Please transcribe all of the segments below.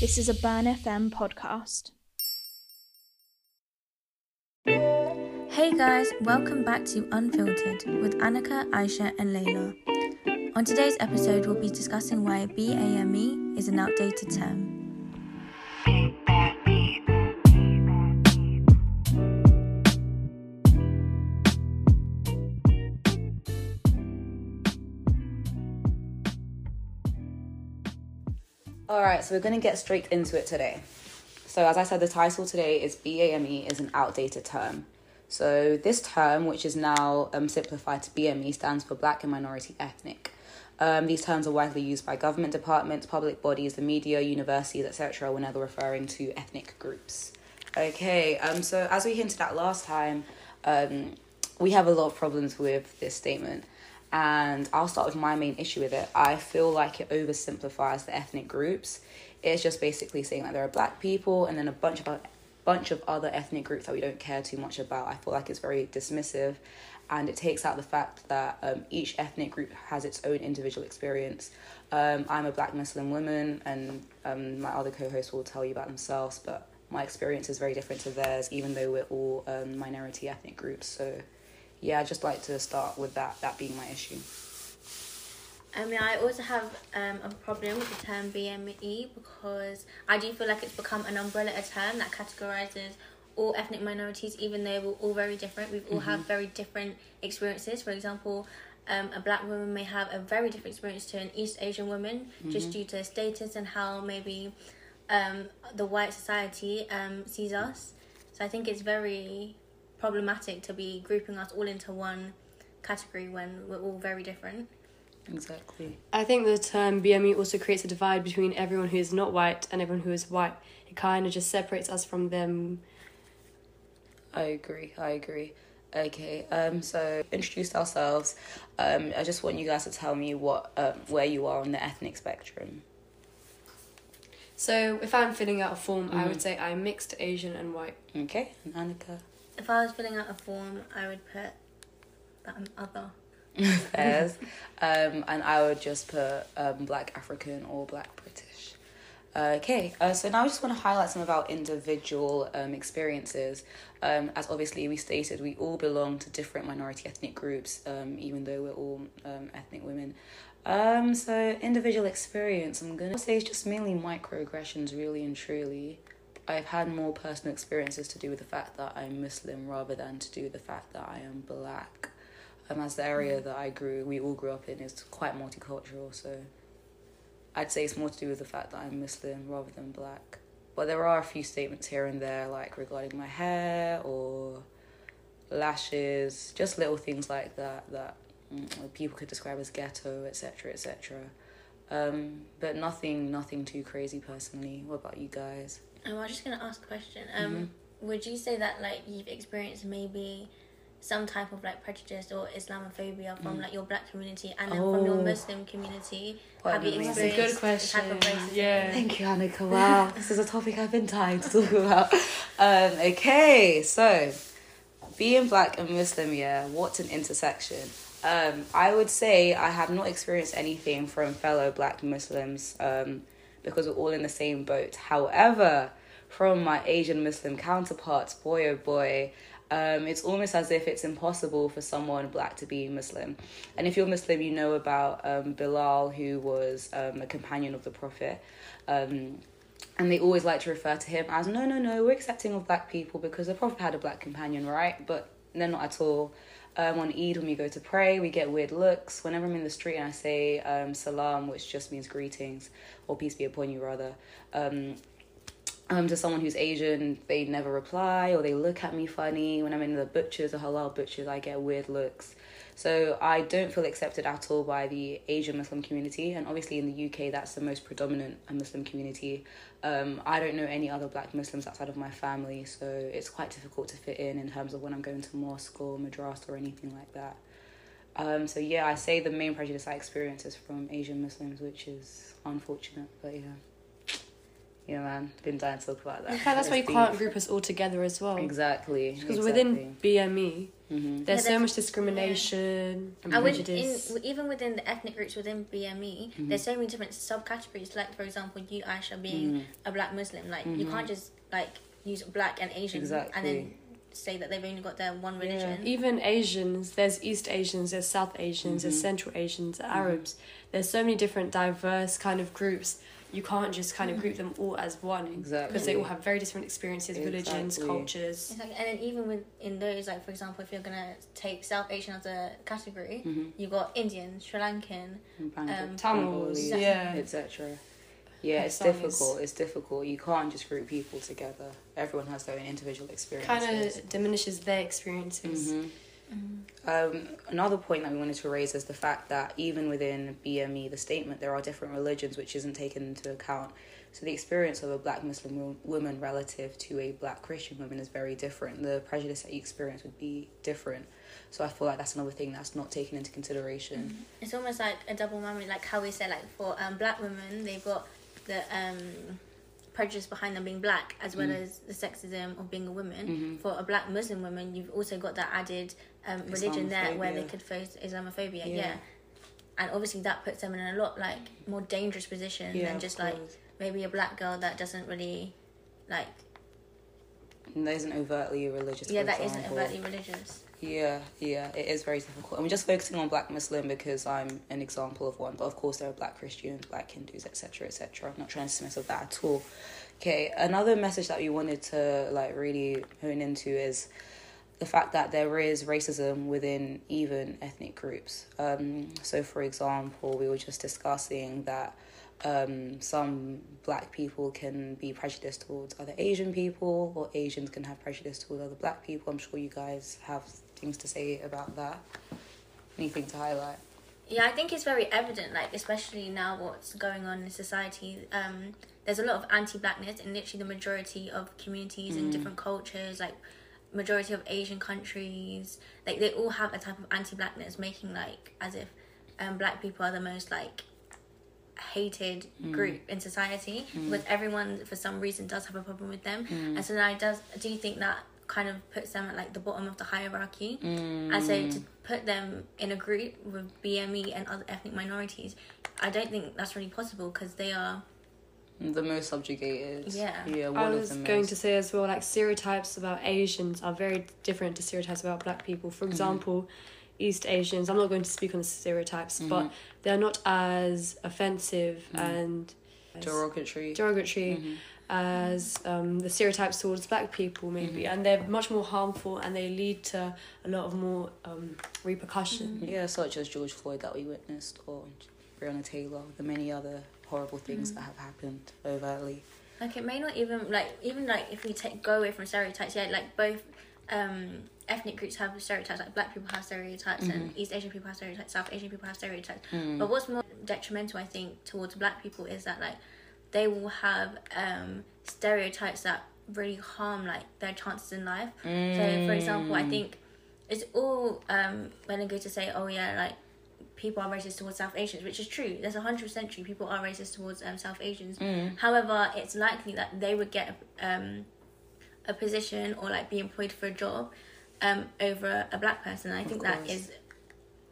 This is a Burn FM podcast. Hey guys, welcome back to Unfiltered with Annika, Aisha, and Layla. On today's episode, we'll be discussing why BAME is an outdated term. All right, so we're going to get straight into it today. So, as I said, the title today is BAME is an outdated term. So, this term, which is now um, simplified to BME, stands for Black and Minority Ethnic. Um, these terms are widely used by government departments, public bodies, the media, universities, etc., whenever referring to ethnic groups. Okay, um, so as we hinted at last time, um, we have a lot of problems with this statement and I'll start with my main issue with it. I feel like it oversimplifies the ethnic groups. It's just basically saying that there are black people and then a bunch of bunch of other ethnic groups that we don't care too much about. I feel like it's very dismissive and it takes out the fact that um, each ethnic group has its own individual experience. Um, I'm a black Muslim woman, and um, my other co hosts will tell you about themselves, but my experience is very different to theirs, even though we're all um, minority ethnic groups. So yeah, I just like to start with that, that being my issue. I mean, I also have um, a problem with the term BME because I do feel like it's become an umbrella term that categorizes all ethnic minorities, even though we're all very different. We all mm-hmm. have very different experiences. For example, um, a black woman may have a very different experience to an East Asian woman, mm-hmm. just due to status and how maybe um, the white society um, sees us. So I think it's very problematic to be grouping us all into one category when we're all very different. Exactly. I think the term BME also creates a divide between everyone who is not white and everyone who is white. It kind of just separates us from them. I agree. I agree. Okay. Um. So introduce ourselves. Um. I just want you guys to tell me what um where you are on the ethnic spectrum. So if I'm filling out a form, mm-hmm. I would say I'm mixed Asian and white. Okay. And Annika if I was filling out a form, I would put that I'm other. Fairs. um, and I would just put um, black African or black British. Okay, uh, so now I just want to highlight some of our individual um, experiences. Um, as obviously we stated, we all belong to different minority ethnic groups, um, even though we're all um, ethnic women. Um, so individual experience, I'm gonna say it's just mainly microaggressions, really and truly. I've had more personal experiences to do with the fact that I'm Muslim rather than to do with the fact that I am black. Um, as the area that I grew, we all grew up in, is quite multicultural. So I'd say it's more to do with the fact that I'm Muslim rather than black. But there are a few statements here and there, like regarding my hair or lashes, just little things like that that mm, people could describe as ghetto, etc., etc. Um, but nothing, nothing too crazy personally. What about you guys? Um, I was just gonna ask a question. Um, mm-hmm. would you say that like you've experienced maybe some type of like prejudice or Islamophobia from mm. like your black community and then oh. from your oh. Muslim community? What have you experienced That's a good question. type of racism? Yeah. Thank you, Annika. Wow, this is a topic I've been dying to talk about. Um, okay, so being black and Muslim, yeah, what's an intersection? Um, I would say I have not experienced anything from fellow black Muslims. Um, because we're all in the same boat. However, from my Asian Muslim counterparts, boy oh boy, um, it's almost as if it's impossible for someone black to be Muslim. And if you're Muslim, you know about um, Bilal, who was um, a companion of the Prophet. Um, and they always like to refer to him as no, no, no, we're accepting of black people because the Prophet had a black companion, right? But they're not at all. Um, on Eid, when we go to pray, we get weird looks. Whenever I'm in the street and I say um, salam, which just means greetings, or peace be upon you, rather, um, um, to someone who's Asian, they never reply or they look at me funny. When I'm in the butchers or halal butchers, I get weird looks. So I don't feel accepted at all by the Asian Muslim community, and obviously in the UK that's the most predominant Muslim community. Um, I don't know any other Black Muslims outside of my family, so it's quite difficult to fit in in terms of when I'm going to mosque or madrasa or anything like that. Um, so yeah, I say the main prejudice I experience is from Asian Muslims, which is unfortunate, but yeah. Yeah, man. Been dying to talk about that. In fact, that's why you It's can't group us all together as well. Exactly. Because exactly. within BME, Mhm. there's Yeah, so much discrimination and And with, prejudice. in, even within the ethnic groups within BME, Mm-hmm. there's so many different subcategories. Like for example, you Aisha being Mm-hmm. a black Muslim, like you can't just like use black and Asian and then say that they've only got their one religion. Even Asians, there's East Asians, there's South Asians, there's Mm-hmm. Central Asians, Arabs. There's so many different diverse kind of groups. You can't just kind of group them all as one. Exactly. Because they all have very different experiences, religions, cultures. Exactly. And then even with in those, like for example, if you're gonna take South Asian as a category, Mm-hmm. you got Indian, Sri Lankan. Um, Tamils, Bengalis, yeah. etc. Yeah, it's difficult. It's difficult. You can't just group people together. Everyone has their own individual experiences. Kind of diminishes their experiences. Mhm. Um, another point that we wanted to raise is the fact that even within BME, the statement there are different religions which isn't taken into account. So the experience of a black Muslim wo- woman relative to a black Christian woman is very different. The prejudice that you experience would be different. So I feel like that's another thing that's not taken into consideration. It's almost like a double whammy, like how we said, like for um, black women, they've got the um, prejudice behind them being black, as well as the sexism of being a woman. For a black Muslim woman, you've also got that added um, religion there where they could face Islamophobia. Yeah. Yeah. and obviously that puts them in a lot like more dangerous position Yeah, than just like maybe a black girl that doesn't really like And that isn't overtly religious. yeah that isn't overtly religious. Yeah, yeah, it is very difficult. We're just focusing on black Muslim because I'm an example of one. But of course, there are black Christians, black Hindus, etc., etc. I'm not trying to dismiss of that at all. Okay, another message that we wanted to like really hone into is the fact that there is racism within even ethnic groups. Um, so, for example, we were just discussing that um, some black people can be prejudiced towards other Asian people, or Asians can have prejudice towards other black people. I'm sure you guys have things to say about that. Anything to highlight? Yeah, I think it's very evident, like especially now what's going on in society. Um, there's a lot of anti-blackness in literally the majority of communities in different cultures, like majority of Asian countries. Like they all have a type of anti-blackness, making like as if um, black people are the most like hated group in society because everyone for some reason does have a problem with them and so now it does do you think that kind of puts them at like the bottom of the hierarchy and so to put them in a group with bme and other ethnic minorities i don't think that's really possible because they are The most subjugated. Yeah. Yeah, one I of was the going most. to say as well, like stereotypes about Asians are very different to stereotypes about black people. Mm-hmm. For example, East Asians, I'm not going to speak on the stereotypes, Mm-hmm. but they're not as offensive and derogatory. derogatory Mm-hmm. As um, the stereotypes towards black people, maybe. Mm-hmm. And they're much more harmful and they lead to a lot of more um, repercussion. Yeah, such as George Floyd that we witnessed, or Breonna Taylor, the many other horrible things that have happened overtly. like it may not even like even like if we take go away from stereotypes yeah like both um ethnic groups have stereotypes like black people have stereotypes and east asian people have stereotypes south asian people have stereotypes but what's more detrimental i think towards black people is that like they will have um stereotypes that really harm like their chances in life so for example i think it's all um when i go to say oh yeah like people are racist towards South Asians, which is true. That's hundred percent true. People are racist towards um, South Asians. However, it's likely that they would get um, a position or like be employed for a job um, over a black person. And I think that course. is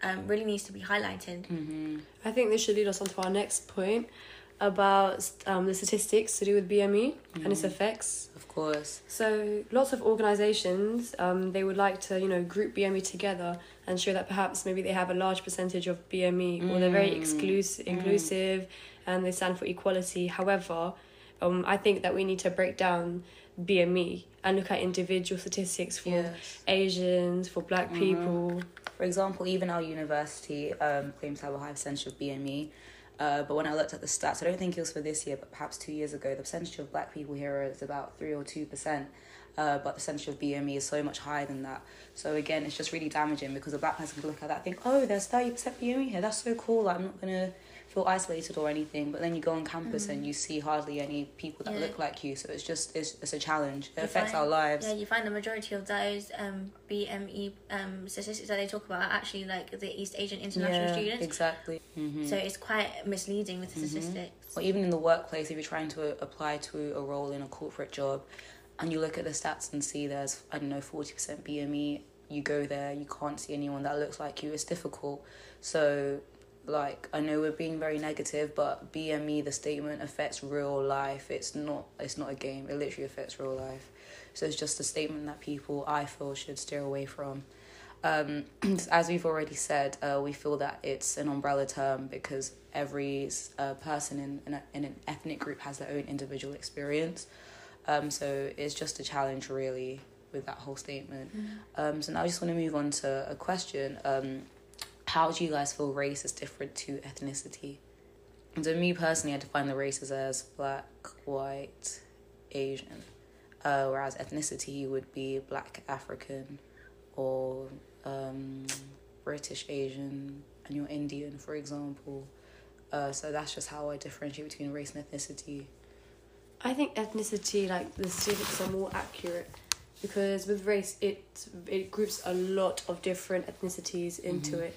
um, really needs to be highlighted. I think this should lead us on to our next point about um, the statistics to do with BME and its effects. Of course. So lots of organisations um, they would like to you know group BME together and show that perhaps maybe they have a large percentage of BME or they're very exclusive, inclusive, and they stand for equality. However, um, I think that we need to break down BME and look at individual statistics for Yes. Asians, for Black people. For example, even our university um, claims to have a high percentage of BME. Uh, but when I looked at the stats, I don't think it was for this year, but perhaps two years ago, the percentage of black people here is about 3 or 2%. Uh, but the percentage of BME is so much higher than that. So again, it's just really damaging because a black person can look at that and think, oh, there's 30% BME here. That's so cool. I'm not going to feel isolated or anything. But then you go on campus and you see hardly any people that Mm. Yeah. look like you. So it's just it's, it's a challenge. It You affects find- our lives. Yeah, you find the majority of those um, BME um, statistics that they talk about are actually like the East Asian international Yeah, students. exactly. hmm So it's quite misleading with the statistics. or even in the workplace if you're trying to apply to a role in a corporate job and you look at the stats and see there's i don't know 40% bme you go there you can't see anyone that looks like you it's difficult so like i know we're being very negative but bme the statement affects real life it's not it's not a game it literally affects real life so it's just a statement that people i feel should steer away from um, as we've already said, uh, we feel that it's an umbrella term because every uh, person in, in, a, in an ethnic group has their own individual experience. Um, so it's just a challenge, really, with that whole statement. Um, so now I just want to move on to a question. How do you guys feel race is different to ethnicity? And so, me personally, I define the races as black, white, Asian, uh, whereas ethnicity would be black, African, or um, British Asian and you're Indian, for example. Uh, so that's just how I differentiate between race and ethnicity. I think ethnicity, like the statistics, are more accurate because with race, it it groups a lot of different ethnicities into Mhm. it.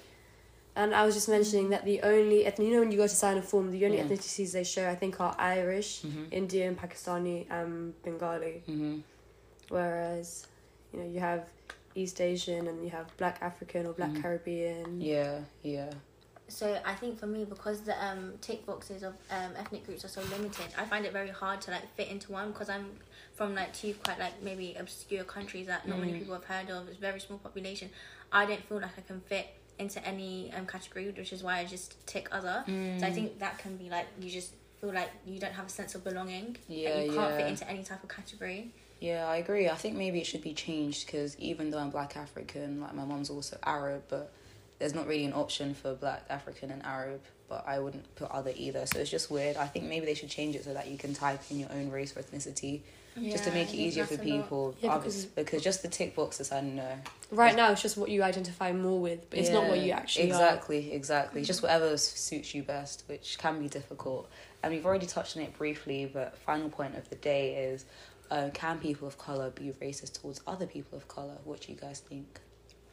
And I was just mentioning that the only ethnic, you know, when you go to sign a form, the only Yeah. ethnicities they show, I think, are Irish, Mhm. Indian, Pakistani, and Bengali. Mhm. Whereas, you know, you have East Asian and you have Black African or Black Mhm. Caribbean. Yeah, yeah. So I think for me, because the um, tick boxes of um, ethnic groups are so limited, I find it very hard to like fit into one because I'm from like two quite like maybe obscure countries that not many Mm. people have heard of. It's a very small population. I don't feel like I can fit into any um, category, which is why I just tick other. Mm. So I think that can be like you just feel like you don't have a sense of belonging. Yeah, and you can't yeah. fit into any type of category. Yeah, I agree. I think maybe it should be changed because even though I'm black African, like my mom's also Arab, but there's not really an option for black African and Arab, but I wouldn't put other either. So it's just weird. I think maybe they should change it so that you can type in your own race or ethnicity just to make it easier for that's a lot. people. Yeah, because- because just the tick boxes, I don't know. Right now, it's just what you identify more with, but it's not what you actually are. exactly exactly just whatever suits you best which can be difficult and we've already touched on it briefly but final point of the day is uh, can people of color be racist towards other people of color what do you guys think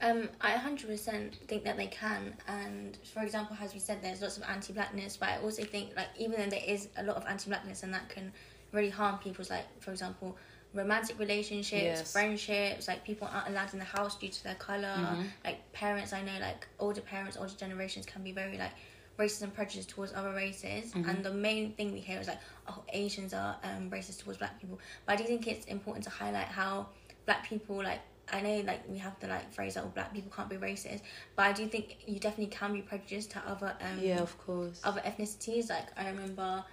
Um, I 100% think that they can. And for example, as we said, there's lots of anti blackness, but I also think, like, even though there is a lot of anti blackness and that can really harm people's, like, for example, romantic relationships, Yes. friendships, like, people aren't allowed in the house due to their color Mhm. Like, parents, I know, like, older parents, older generations can be very, like, racist and prejudiced towards other races. Mhm. And the main thing we hear is, like, oh, Asians are um, racist towards black people. But I do think it's important to highlight how black people, like, I know like we have the like phrase that oh, black people can't be racist, but I do think you definitely can be prejudiced to other um yeah of course other ethnicities. Like I remember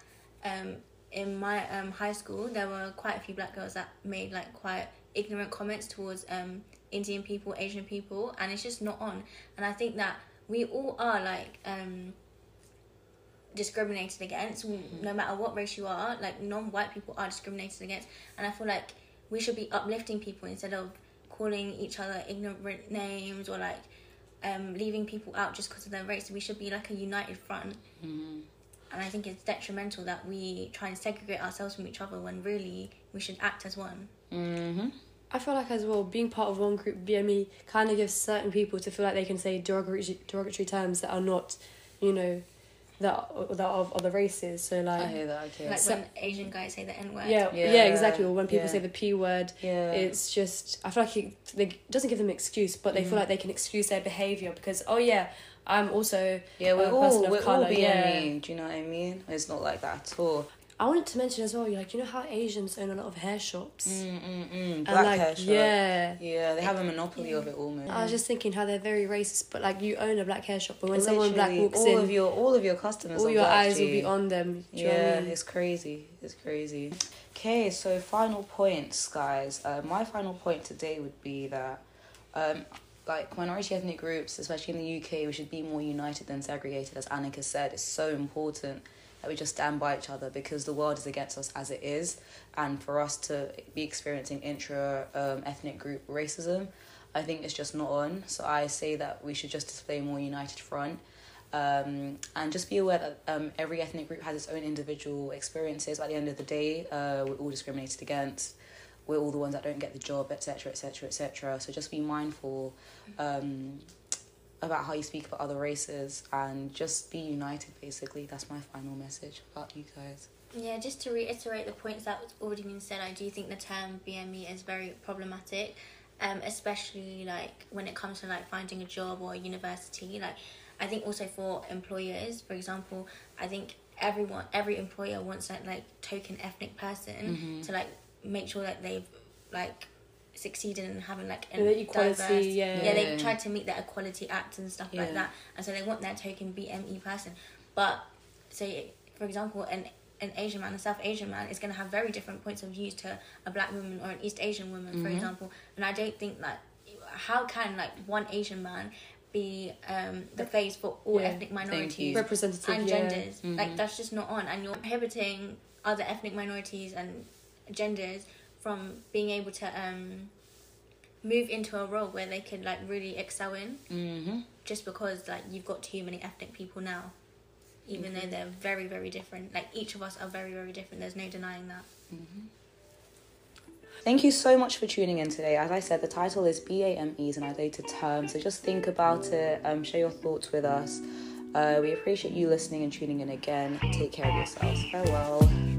um in my um high school there were quite a few black girls that made like quite ignorant comments towards um Indian people, Asian people, and it's just not on. And I think that we all are like um discriminated against no matter what race you are like non-white people are discriminated against and i feel like we should be uplifting people instead of calling each other ignorant names or like um, leaving people out just because of their race we should be like a united front Mhm. and i think it's detrimental that we try and segregate ourselves from each other when really we should act as one Mhm. I feel like as well being part of one group BME kind of gives certain people to feel like they can say derogatory derogatory terms that are not, you know, that that are of other races. So like, i like hear that okay like So- when asian guys say the n-word yeah, yeah Yeah, exactly. Or when people yeah. say the p word, yeah it's just I feel like it, they, doesn't give them an excuse, but they Mhm. feel like they can excuse their behavior because oh yeah, I'm also yeah we're a all person of we're all colour, BME yeah. do you know what i mean it's not like that at all I wanted to mention as well. you Like you know how Asians own a lot of hair shops. mm, mm, mm. Black like hair shop. yeah, yeah they have a monopoly of it almost I was just thinking how they're very racist, but like you own a black hair shop, but when someone black Literally, walks all in, of your all of your customers all your eyes will be on them. Do you know what I Yeah, mean? it's crazy. It's crazy. Okay, so final points, guys. Uh, my final point today would be that, um, like minority ethnic groups, especially in the UK, we should be more united than segregated. As Annika said, it's so important that we just stand by each other because the world is against us as it is, and for us to be experiencing intra um, ethnic group racism, I think it's just not on. So I say that we should just display more united front. Um, and just be aware that um, every ethnic group has its own individual experiences. At the end of the day, uh, we're all discriminated against. We're all the ones that don't get the job, etc., etc., etc. So just be mindful um, about how you speak about other races and just be united. Basically, that's my final message about you guys. Yeah, just to reiterate the points that was already been said, I do think the term BME is very problematic, um, especially like when it comes to like finding a job or a university. Like, I think also for employers, for example, I think everyone, every employer wants that like token ethnic person Mm-hmm. to like make sure that they've like succeeded in having like Yeah, the equality, diverse, yeah. yeah, Yeah. they tried to meet the Equality Act and stuff Yeah. like that, and so they want their token BME person. But say, for example, an an Asian man, a South Asian man, is going to have very different points of views to a black woman or an East Asian woman, for Mhm. example. And I don't think that how can like one Asian man be um, the face for all Yeah. ethnic minorities Representative. and yeah. genders. Mhm. Like that's just not on, and you're prohibiting other ethnic minorities and genders from being able to um, move into a role where they can like really excel in, Mm-hmm. just because like you've got too many ethnic people now, even though they're very very different. Like each of us are very very different. There's no denying that. Thank you so much for tuning in today. As I said, the title is BAMEs an outdated term, so just think about it, um, share your thoughts with us. Uh, we appreciate you listening and tuning in again. Take care of yourselves. Farewell.